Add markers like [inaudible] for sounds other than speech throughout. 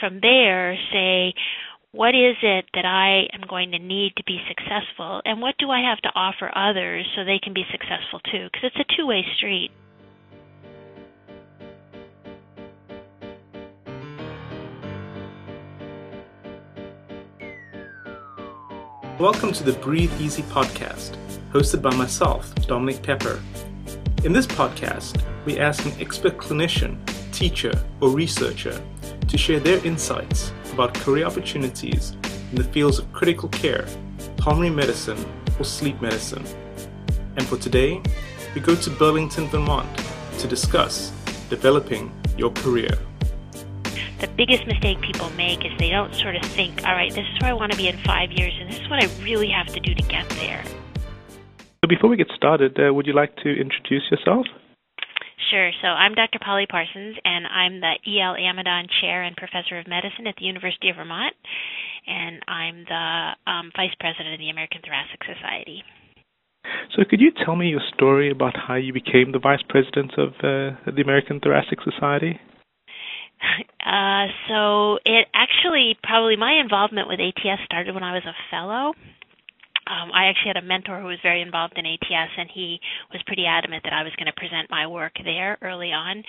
from there say, what is it that I am going to need to be successful, and what do I have to offer others so they can be successful too? Because it's a two way street. Welcome to the Breathe Easy podcast, hosted by myself, Dominic Pepper. In this podcast, we ask an expert clinician, teacher, or researcher to share their insights about career opportunities in the fields of critical care, pulmonary medicine, or sleep medicine. And for today, we go to Burlington, Vermont to discuss developing your career. The biggest mistake people make is they don't sort of think, all right, this is where I want to be in five years, and this is what I really have to do to get there. So before we get started, uh, would you like to introduce yourself? Sure. So I'm Dr. Polly Parsons, and I'm the E.L. Amidon Chair and Professor of Medicine at the University of Vermont, and I'm the um, Vice President of the American Thoracic Society. So, could you tell me your story about how you became the Vice President of uh, the American Thoracic Society? [laughs] Uh, so, it actually probably my involvement with ATS started when I was a fellow um, I actually had a mentor who was very involved in ATS, and he was pretty adamant that I was going to present my work there early on.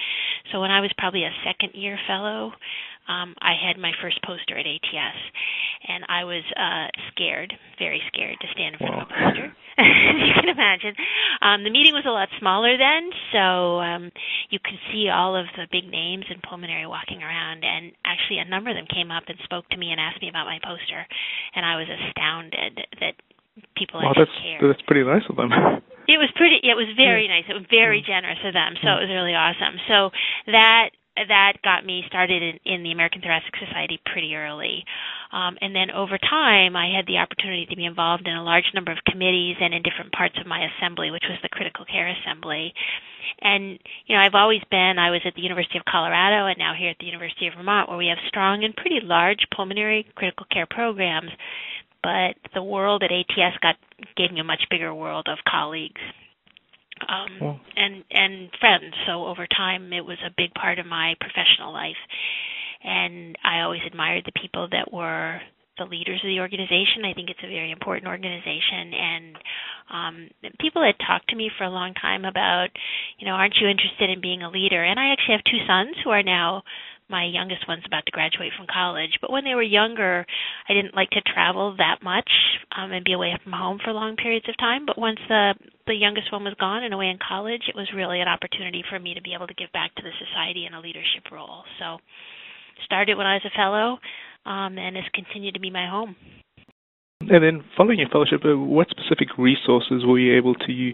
So when I was probably a second year fellow, um, I had my first poster at ATS, and I was uh, scared, very scared to stand in front wow. of a poster. [laughs] you can imagine. Um, the meeting was a lot smaller then, so um, you could see all of the big names in pulmonary walking around, and actually a number of them came up and spoke to me and asked me about my poster, and I was astounded that people wow, that's, care. That's pretty nice of them. [laughs] It was pretty. It was very yeah. nice. It was very generous of them. So it was really awesome. So that that got me started in, in the American Thoracic Society pretty early. Um, and then over time, I had the opportunity to be involved in a large number of committees and in different parts of my assembly, which was the Critical Care Assembly. And, you know, I've always been, I was at the University of Colorado and now here at the University of Vermont, where we have strong and pretty large pulmonary critical care programs but the world at ATS got gave me a much bigger world of colleagues um, and and friends. So over time, it was a big part of my professional life, and I always admired the people that were the leaders of the organization. I think it's a very important organization, and um, people had talked to me for a long time about, you know, aren't you interested in being a leader? And I actually have two sons who are now my youngest one's about to graduate from college. But when they were younger, I didn't like to travel that much um, and be away from home for long periods of time. But once the the youngest one was gone and away in college, it was really an opportunity for me to be able to give back to the society in a leadership role. So, started when I was a fellow, um, and has continued to be my home. And then, following your fellowship, uh, what specific resources were you able to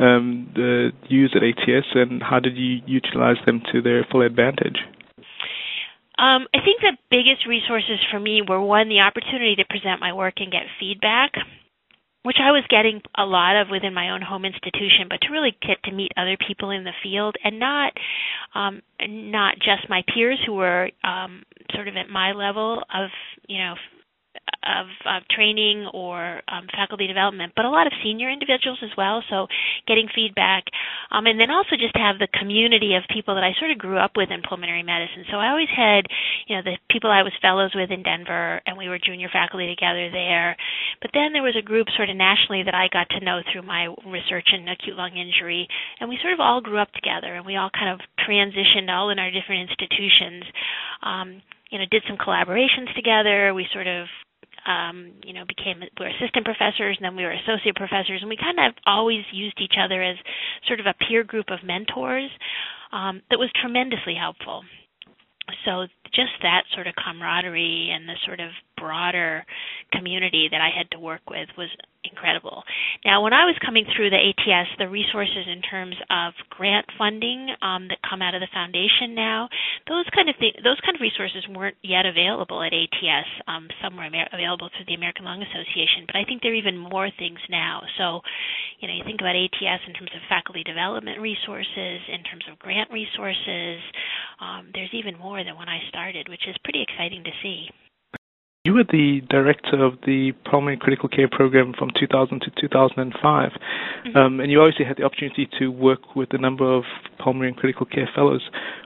um, uh, use at ATS, and how did you utilize them to their full advantage? Um, I think the biggest resources for me were one, the opportunity to present my work and get feedback, which I was getting a lot of within my own home institution, but to really get to meet other people in the field and not um, not just my peers who were um, sort of at my level of you know of, of training or um, faculty development, but a lot of senior individuals as well. So getting feedback, um, and then also just have the community of people that I sort of grew up with in pulmonary medicine. So I always had, you know, the people I was fellows with in Denver, and we were junior faculty together there. But then there was a group sort of nationally that I got to know through my research in acute lung injury, and we sort of all grew up together, and we all kind of transitioned all in our different institutions. Um, you know, did some collaborations together. We sort of um, you know, became we were assistant professors and then we were associate professors, and we kind of always used each other as sort of a peer group of mentors um, that was tremendously helpful. So just that sort of camaraderie and the sort of broader community that I had to work with was incredible. Now, when I was coming through the ATS, the resources in terms of grant funding um, that come out of the foundation now, those kind of th- those kind of resources weren't yet available at ATS. Um, some were Amer- available through the American Lung Association, but I think there are even more things now. So, you know, you think about ATS in terms of faculty development resources, in terms of grant resources. Um, there's even more than when I started, which is pretty exciting to see You were the director of the pulmonary critical care program from 2000 to 2005, mm-hmm. um, and you obviously had the opportunity to work with a number of pulmonary and critical care fellows.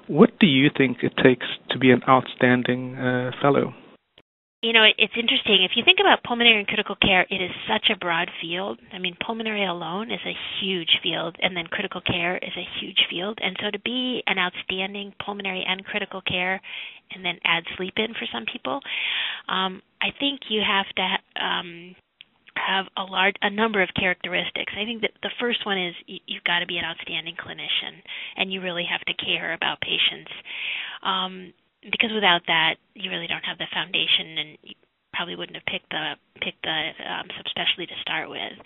What do you think it takes to be an outstanding uh, fellow? You know, it's interesting. If you think about pulmonary and critical care, it is such a broad field. I mean, pulmonary alone is a huge field, and then critical care is a huge field. And so to be an outstanding pulmonary and critical care, and then add sleep in for some people, um, I think you have to um, have a large a number of characteristics. I think that the first one is you, you've got to be an outstanding clinician, and you really have to care about patients. Um, because without that, you really don't have the foundation, and you probably wouldn't have picked the picked the um, subspecialty to start with.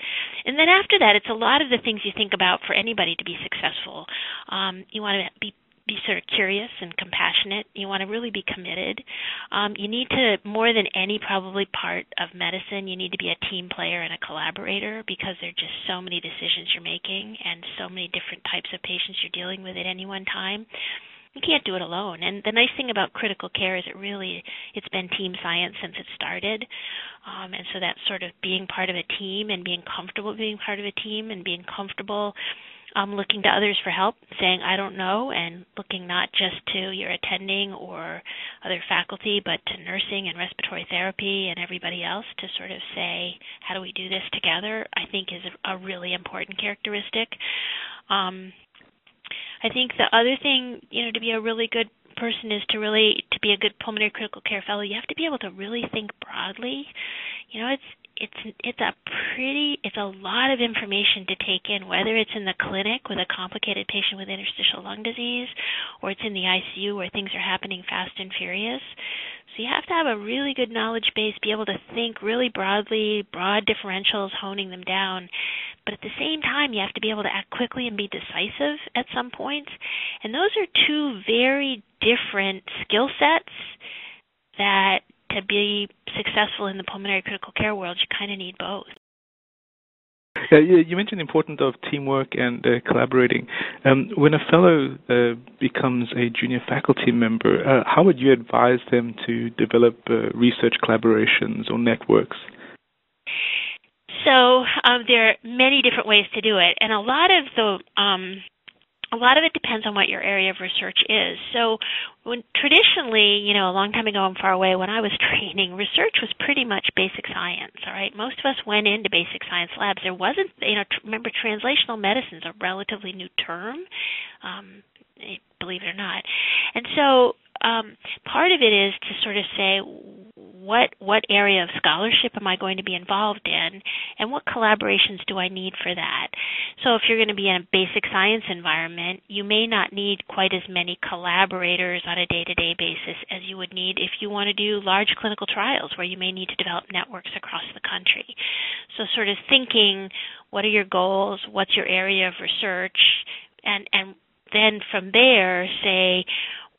And then after that, it's a lot of the things you think about for anybody to be successful. Um, you want to be be sort of curious and compassionate. You want to really be committed. Um, you need to, more than any probably part of medicine, you need to be a team player and a collaborator because there are just so many decisions you're making and so many different types of patients you're dealing with at any one time you can't do it alone. And the nice thing about critical care is it really it's been team science since it started. Um, and so that's sort of being part of a team and being comfortable being part of a team and being comfortable um, looking to others for help, saying I don't know, and looking not just to your attending or other faculty, but to nursing and respiratory therapy and everybody else to sort of say, how do we do this together? I think is a, a really important characteristic. Um, I think the other thing, you know, to be a really good person is to really to be a good pulmonary critical care fellow, you have to be able to really think broadly. You know, it's it's it's a pretty it's a lot of information to take in whether it's in the clinic with a complicated patient with interstitial lung disease or it's in the ICU where things are happening fast and furious. So you have to have a really good knowledge base, be able to think really broadly, broad differentials, honing them down. But at the same time, you have to be able to act quickly and be decisive at some points. And those are two very different skill sets that to be successful in the pulmonary critical care world, you kind of need both. You mentioned the importance of teamwork and uh, collaborating. Um, when a fellow uh, becomes a junior faculty member, uh, how would you advise them to develop uh, research collaborations or networks? So um, there are many different ways to do it, and a lot of the um, a lot of it depends on what your area of research is. So, when traditionally, you know, a long time ago and far away, when I was [laughs] training, research was pretty much basic science. All right, most of us went into basic science labs. There wasn't, you know, remember, translational medicine is a relatively new term, um, believe it or not, and so um, part of it is to sort of say what what area of scholarship am I going to be involved in, and what collaborations do I need for that. So if you're going to be in a basic science environment, you may not need quite as many collaborators on a day-to-day basis as you would need if you want to do large clinical trials where you may need to develop networks across the country. So sort of thinking, what are your goals? What's your area of research? And and then from there say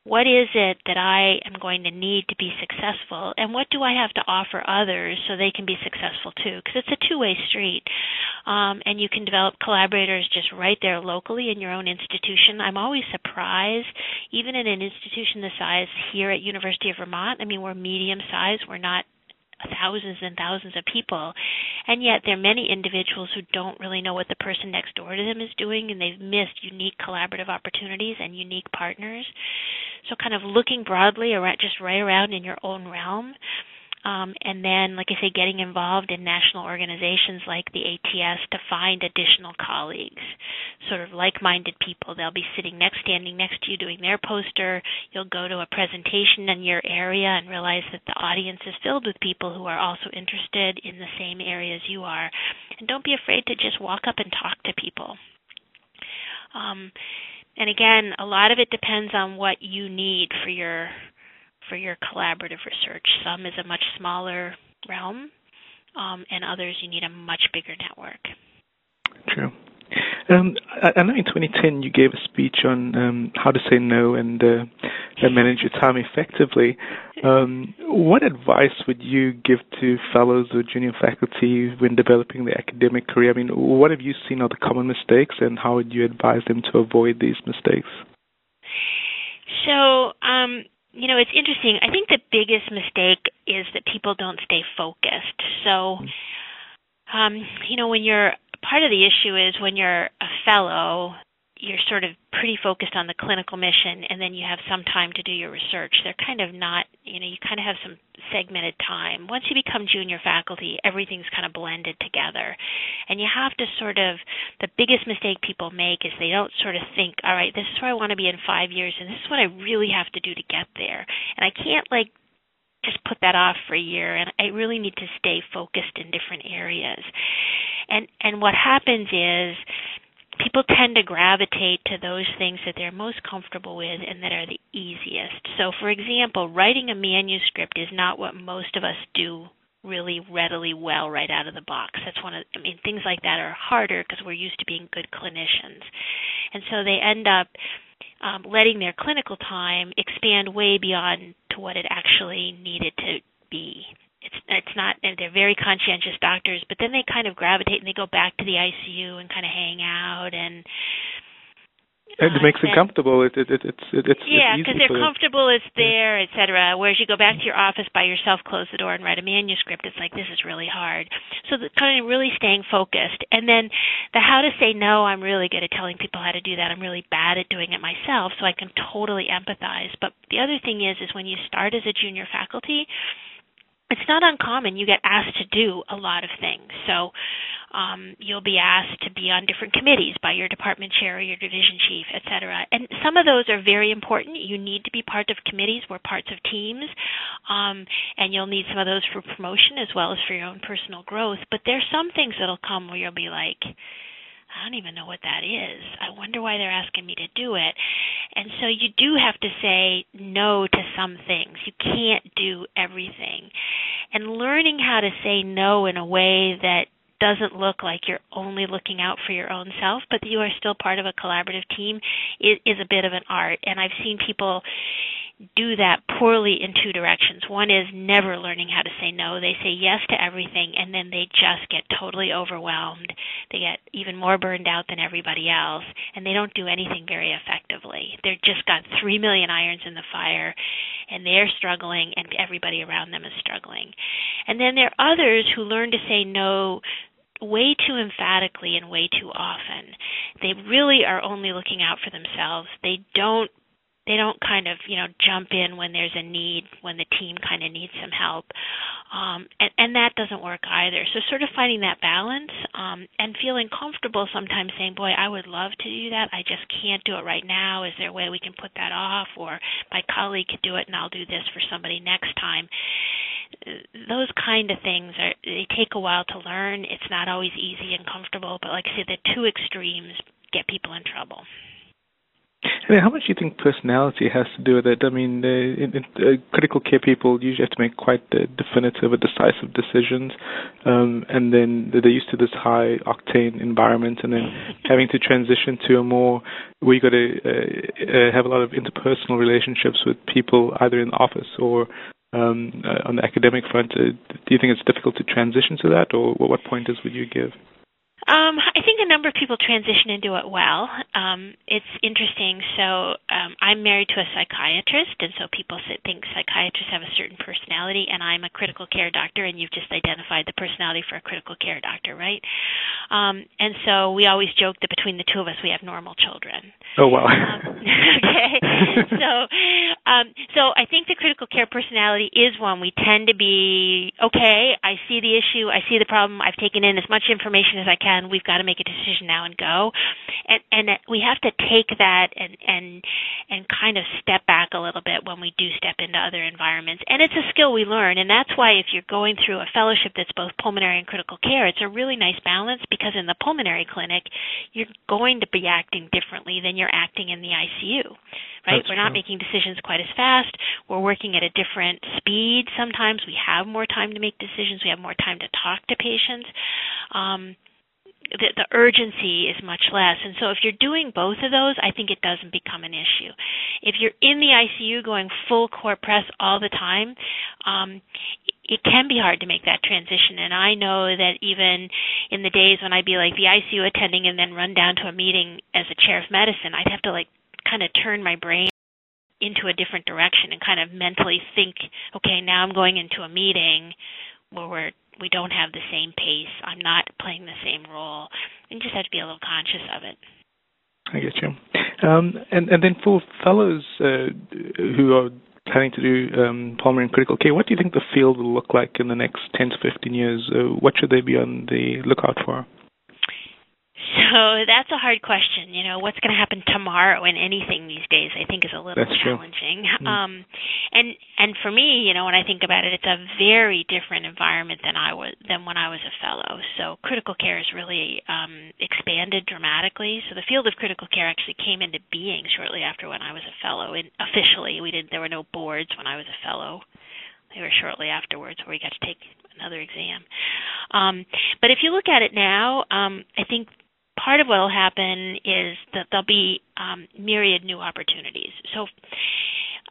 what is it that I am going to need to be successful, and what do I have to offer others so they can be successful too? Because it's a two-way street, um, and you can develop collaborators just right there locally in your own institution. I'm always surprised, even in an institution the size here at University of Vermont. I mean, we're medium size. We're not thousands and thousands of people. And yet, there are many individuals who don't really know what the person next door to them is doing, and they've missed unique collaborative opportunities and unique partners. So, kind of looking broadly around, just right around in your own realm um, and then, like I say, getting involved in national organizations like the ATS to find additional colleagues, sort of like-minded people. They'll be sitting next, standing next to you, doing their poster. You'll go to a presentation in your area and realize that the audience is filled with people who are also interested in the same areas you are. And don't be afraid to just walk up and talk to people. Um, and again, a lot of it depends on what you need for your for your collaborative research. Some is a much smaller realm, um, and others you need a much bigger network. True. Um, I, know in 2010 you gave a speech on um, how to say no and uh, manage your time effectively. Um, what advice would you give to fellows or junior faculty when developing their academic career? I mean, what have you seen are the common mistakes, and how would you advise them to avoid these mistakes? So, um, you know, it's interesting. I think the biggest mistake is that people don't stay focused. So, um, you know, when you're part of the issue is when you're a fellow, you're sort of pretty focused on the clinical mission and then you have some time to do your research. They're kind of not, you know, you kind of have some segmented time. Once you become junior faculty, everything's kind of blended together. And you have to sort of, the biggest mistake people make is they don't sort of think, all right, this is where I want to be in five years and this is what I really have to do to get there. And I can't like just put that off for a year and I really need to stay focused in different areas. And and what happens is people tend to gravitate to those things that they're most comfortable with and that are the easiest. So, for example, writing a manuscript is not what most of us do really readily well right out of the box. That's one of I mean things like that are harder because we're used to being good clinicians. And so they end up um, letting their clinical time expand way beyond to what it actually needed to be it's it's not they're very conscientious doctors but then they kind of gravitate and they go back to the ICU and kind of hang out and and it uh, makes them comfortable. It, it, it, it's it, it's yeah, because they're comfortable. It's there, yeah. etc. Whereas you go back to your office by yourself, close the door, and write a manuscript. It's like this is really hard. So the kind of really staying focused, and then the how to say no. I'm really good at telling people how to do that. I'm really bad at doing it myself, so I can totally empathize. But the other thing is, is when you start as a junior faculty, it's not uncommon you get asked to do a lot of things. So um, you'll be asked to be on different committees by your department chair or your division chief, et cetera. And some of those are very important. You need to be part of committees. We're parts of teams. Um, and you'll need some of those for promotion as well as for your own personal growth. But there's some things that'll come where you'll be like, I don't even know what that is. I wonder why they're asking me to do it. And so you do have to say no to some things. You can't do everything. And learning how to say no in a way that doesn't look like you're only looking out for your own self, but you are still part of a collaborative team is, is a bit of an art. And I've seen people do that poorly in two directions. One is never learning how to say no. They say yes to everything and then they just get totally overwhelmed. They get even more burned out than everybody else and they don't do anything very effectively. They've just got 3 million irons in the fire and they're struggling and everybody around them is struggling. And then there are others who learn to say no way too emphatically and way too often. They really are only looking out for themselves. They don't they don't kind of you know jump in when there's a need when the team kind of needs some help. Um, and, and that doesn't work either. So sort of finding that balance um, and feeling comfortable sometimes saying boy i would love to do that. I just can't do it right now. Is there a way we can put that off? Or my colleague could do it and i'll do this for somebody next time. Those kind of things are they take a while to learn. It's not always easy and comfortable but like i said the two extremes get people in trouble I mean, how much do you think personality has to do with it? I mean, uh, in, in, uh, critical care people usually have to make quite uh, definitive or decisive decisions, um, and then they're used to this high octane environment, and then having to transition to a more where you got to uh, uh, have a lot of interpersonal relationships with people either in the office or um, uh, on the academic front. do you think it's difficult to transition to that, or what pointers would you give? Um, I think a number of people transition into it well. Um, it's interesting. So um, I'm married to a psychiatrist, and so people think psychiatrists have a certain personality, and I'm a critical care doctor, and you've just identified the personality for a critical care doctor, right? Um, and so we always joke that between the two of us, we have normal children. Oh wow. Um, [laughs] okay. [laughs] so, um, so I think the critical care personality is one we tend to be okay. I see the issue. I see the problem. I've taken in as much information as I can and we've got to make a decision now and go. And and we have to take that and and and kind of step back a little bit when we do step into other environments. And it's a skill we learn and that's why if you're going through a fellowship that's both pulmonary and critical care it's a really nice balance because in the pulmonary clinic you're going to be acting differently than you're acting in the ICU right? That's we're not true. making decisions quite as fast. We're working at a different speed sometimes. We have more time to make decisions. We have more time to talk to patients. Um, the, the urgency is much less. And so if you're doing both of those, I think it doesn't become an issue. If you're in the ICU going full court press all the time, um, it can be hard to make that transition. And I know that even in the days when I'd be like the ICU attending and then run down to a meeting as a chair of medicine, I'd have to like kind of turn my brain into a different direction and kind of mentally think, okay, now I'm going into a meeting where we're we don't have the same pace. I'm not playing the same role. You just have to be a little conscious of it. I get you. Um, and and then for fellows uh, who are planning to do um, pulmonary and critical care, what do you think the field will look like in the next 10 to 15 years? Uh, what should they be on the lookout for? So that's a hard question. You know, what's going to happen tomorrow in anything these days? I think is a little that's challenging. Mm. Um, and and for me, you know, when I think about it, it's a very different environment than I was than when I was a fellow. So critical care has really um, expanded dramatically. So the field of critical care actually came into being shortly after when I was a fellow. And officially, we didn't. There were no boards when I was a fellow. They were shortly afterwards where we got to take another exam. Um, but if you look at it now, um, I think part of what will happen is that there'll be um, myriad new opportunities. So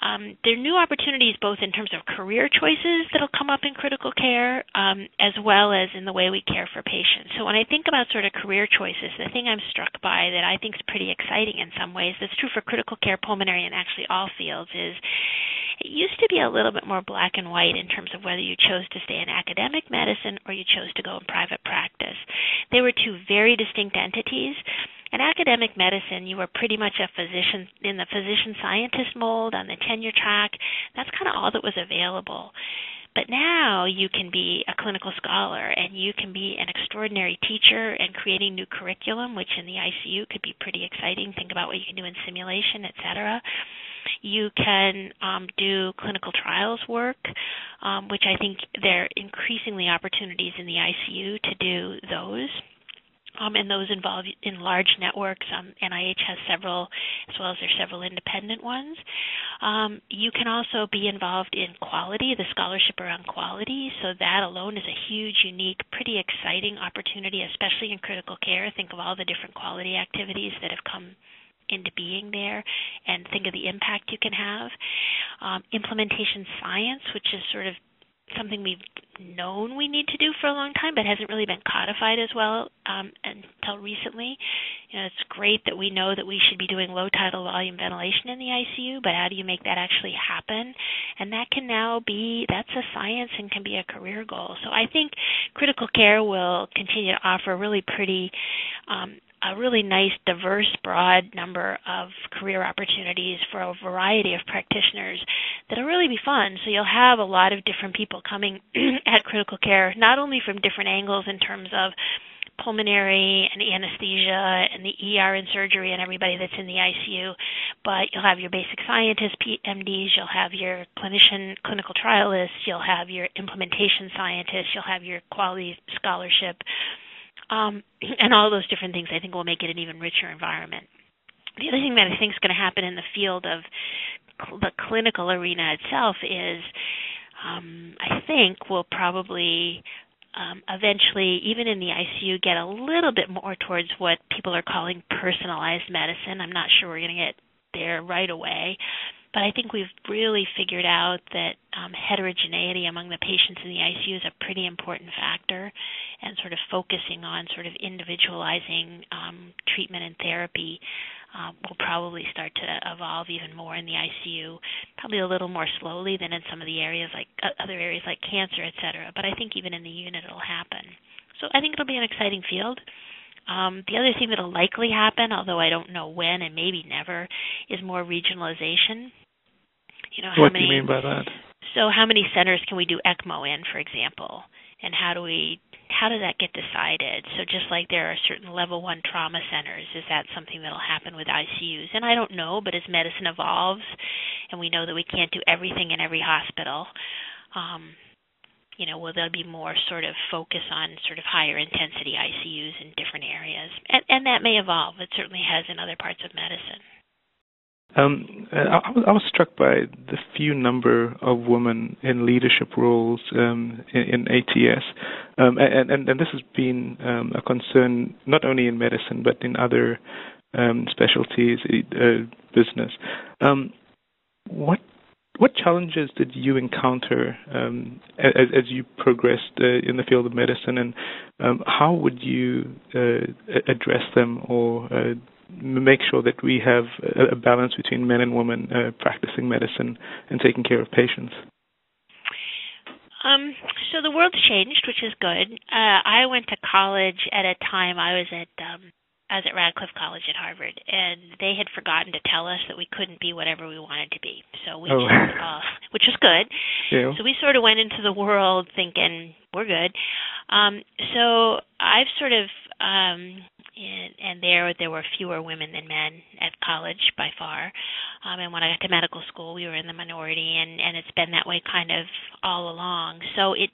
um, there are new opportunities both in terms of career choices that'll come up in critical care, um, as well as in the way we care for patients. So when I think about sort of career choices, the thing I'm struck by that I think is pretty exciting in some ways, that's true for critical care, pulmonary, and actually all fields, is it used to be a little bit more black and white in terms of whether you chose to stay in academic medicine or you chose to go in private practice. They were two very distinct entities. In academic medicine, you were pretty much a physician in the physician scientist mold on the tenure track. That's kind of all that was available. But now you can be a clinical scholar and you can be an extraordinary teacher and creating new curriculum, which in the ICU could be pretty exciting. Think about what you can do in simulation, et cetera. You can um, do clinical trials work, um, which I think there are increasingly opportunities in the ICU to do those. Um, and those involve in large networks. Um, NIH has several, as well as there's several independent ones. Um, you can also be involved in quality, the scholarship around quality. So that alone is a huge, unique, pretty exciting opportunity, especially in critical care. Think of all the different quality activities that have come into being there and think of the impact you can have. Um, implementation science, which is sort of something we've known we need to do for a long time, but hasn't really been codified as well um, until recently. You know, it's great that we know that we should be doing low tidal volume ventilation in the ICU, but how do you make that actually happen? And that can now be that's a science and can be a career goal. So I think critical care will continue to offer really pretty um, a really nice, diverse, broad number of career opportunities for a variety of practitioners that'll really be fun. So you'll have a lot of different people coming [clears throat] at critical care, not only from different angles in terms of pulmonary and anesthesia and the ER and surgery and everybody that's in the ICU, but you'll have your basic scientists, PMDs, you'll have your clinician, clinical trialists, you'll have your implementation scientists, you'll have your quality scholarship um, [clears throat] and all those different things I think will make it an even richer environment. The other thing that I think is going to happen in the field of the clinical arena itself is um, I think we'll probably um, eventually, even in the ICU, get a little bit more towards what people are calling personalized medicine. I'm not sure we're going to get there right away, but I think we've really figured out that um, heterogeneity among the patients in the ICU is a pretty important factor, and sort of focusing on sort of individualizing um, treatment and therapy uh, will probably start to evolve even more in the ICU, probably a little more slowly than in some of the areas like uh, other areas like cancer, et cetera. But I think even in the unit it'll happen. So I think it'll be an exciting field. Um, the other thing that'll likely happen, although I don't know when and maybe never, is more regionalization. You know, how what many, do you mean by that? So, how many centers can we do ECMO in, for example? And how do we how does that get decided? So just like there are certain level one trauma centers, is that something that'll happen with ICUs? And I don't know, but as medicine evolves, and we know that we can't do everything in every hospital, um, you know, will there be more sort of focus on sort of higher intensity ICUs in different areas? And, and that may evolve. It certainly has in other parts of medicine. Um, I, I, was struck by the few number of women in leadership roles um, in, in, ATS, um, and, and, and, this has been um, a concern not only in medicine but in other um, specialties, uh, business. Um, what what challenges did you encounter as, as, you progressed uh, in the field of medicine, and how would you uh, address them or uh, make sure that we have a, a balance between men and women uh, practicing medicine and taking care of patients? Um, so the world's changed, which is good. Uh, I went to college at a time I was at um, I was at Radcliffe College at Harvard, and they had forgotten to tell us that we couldn't be whatever we wanted to be. So we, oh. just, uh, which was good. Yeah. So we sort of went into the world thinking we're good. Um, so I've sort of, um, and, and there there were fewer women than men at college by far. Um, and when I got to medical school, we were in the minority, and and it's been that way kind of all along. So it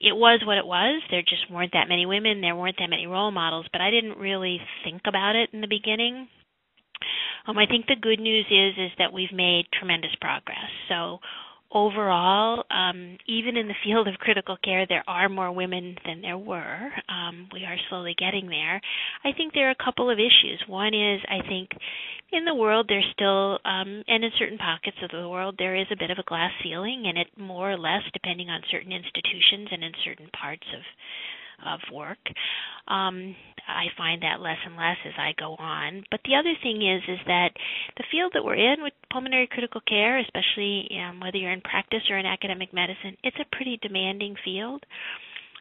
it was what it was. There just weren't that many women. There weren't that many role models, but I didn't really think about it in the beginning. Um, I think the good news is is that we've made tremendous progress. So overall, um, even in the field of critical care, there are more women than there were. Um, we are slowly getting there. I think there are a couple of issues. One is I think in the world there's still, um, and in certain pockets of the world, there is a bit of a glass ceiling, and it more or less, depending on certain institutions and in certain parts of of work. Um, I find that less and less as I go on. But the other thing is, is that the field that we're in with pulmonary critical care, especially um, whether you're in practice or in academic medicine, it's a pretty demanding field.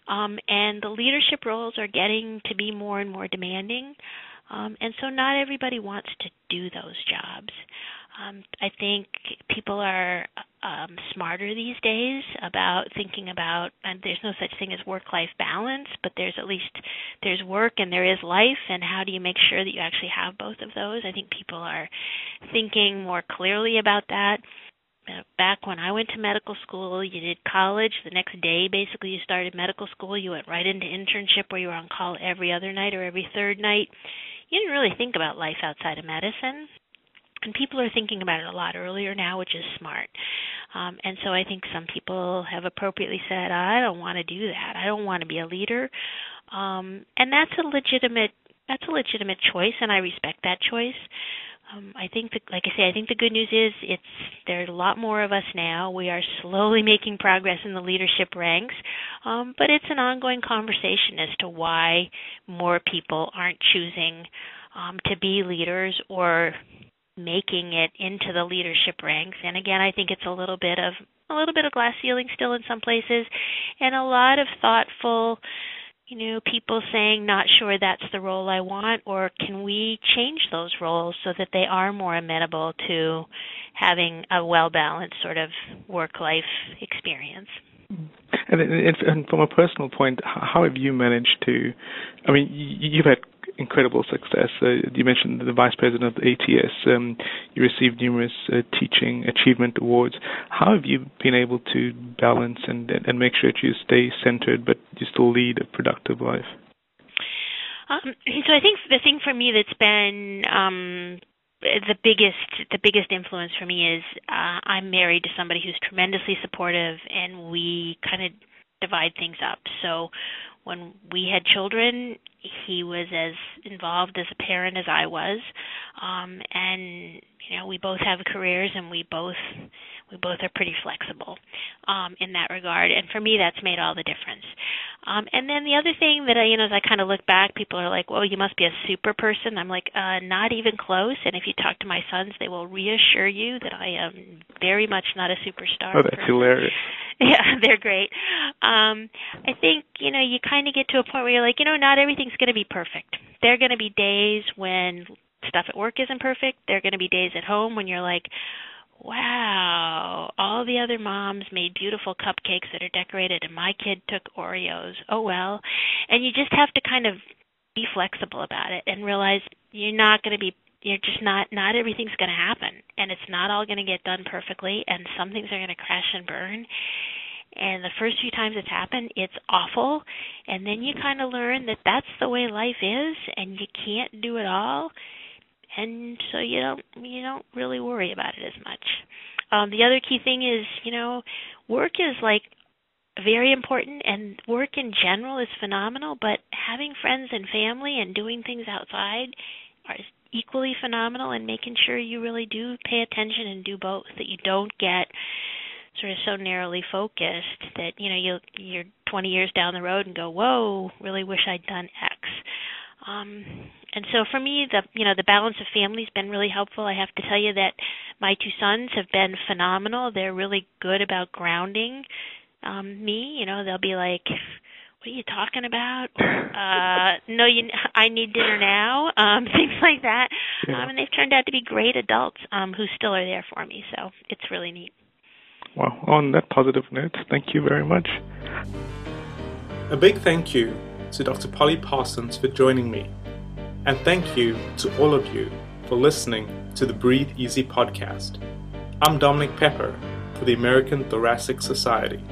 Um, and the leadership roles are getting to be more and more demanding. Um, and so not everybody wants to do those jobs. Um, I think people are um, smarter these days about thinking about, and there's no such thing as work-life balance, but there's at least there's work and there is life, and how do you make sure that you actually have both of those? I think people are thinking more clearly about that. Uh, back when I went to medical school, you did college. The next day, basically, you started medical school. You went right into internship where you were on call every other night or every third night. You didn't really think about life outside of medicine and people are thinking about it a lot earlier now, which is smart. Um, and so I think some people have appropriately said, I don't want to do that. I don't want to be a leader. Um, and that's a legitimate that's a legitimate choice, and I respect that choice. Um, I think, that, like I say, I think the good news is it's there's a lot more of us now. We are slowly [laughs] making progress in the leadership ranks, um, but it's an ongoing conversation as to why more people aren't choosing um, to be leaders or making it into the leadership ranks. And again, I think it's a little bit of a little bit of glass ceiling still in some places, and a lot of thoughtful, you know, people saying, "Not sure that's the role I want," or can we change those roles so that they are more amenable to having a well balanced sort of work life experience. And, and, from a personal point, how have you managed to? I mean, you've had incredible success. Uh, you mentioned the vice president of ATS. Um, you received numerous uh, teaching achievement awards. How have you been able to balance and and make sure that you stay centered, but you still lead a productive life? Um, so I think the thing for me that's been um, the biggest the biggest influence for me is uh, I'm married to somebody who's tremendously supportive, and we kind of divide things up. So when we had children, he was as involved as a parent as I was, um, and you know we both have careers and we both we both are pretty flexible um, in that regard. And for me, that's made all the difference. Um, and then the other thing that I, you know, as I kind of look back, people are like, "Well, you must be a super person." I'm like, uh, "Not even close." And if you talk to my sons, they will reassure you that I am very much not a superstar. Oh, that's person. hilarious. [laughs] Yeah, they're great. Um, I think you know you kind of get to a point where you're like, you know, not everything's going to be perfect. There are going to be days when stuff at work isn't perfect. There are going to be days at home when you're like, wow, all the other moms made beautiful cupcakes that are decorated and my kid took Oreos. Oh well. And you just have to kind of be flexible about it and realize you're not going to be you're just not not everything's going to happen and it's not all going to get done perfectly and some things are going to crash and burn and the first few times it's happened it's awful and then you kind of learn that that's the way life is and you can't do it all and so you don't you don't really worry about it as much. Um, the other key thing is, you know, work is like very important and work in general is phenomenal, but having friends and family and doing things outside are equally phenomenal and making sure you really do pay attention and do both that you don't get sort of so narrowly focused that you know you you're 20 years down the road and go whoa really wish I'd done X Um, and so for me, the you know the balance of family's been really helpful. I have to tell you that my two sons have been phenomenal. They're really good about grounding um, me. You know, they'll be like, "What are you talking about?" [laughs] uh, "No, you. [laughs] I need dinner now." [laughs] Um, things like that. Yeah. Um, and they've turned out to be great adults um, who still are there for me. So it's really neat. Well, on that positive note, thank you very much. A big thank you to Dr. Polly Parsons for joining me. And thank you to all of you for listening to the Breathe Easy podcast. I'm Dominic Pepper for the American Thoracic Society.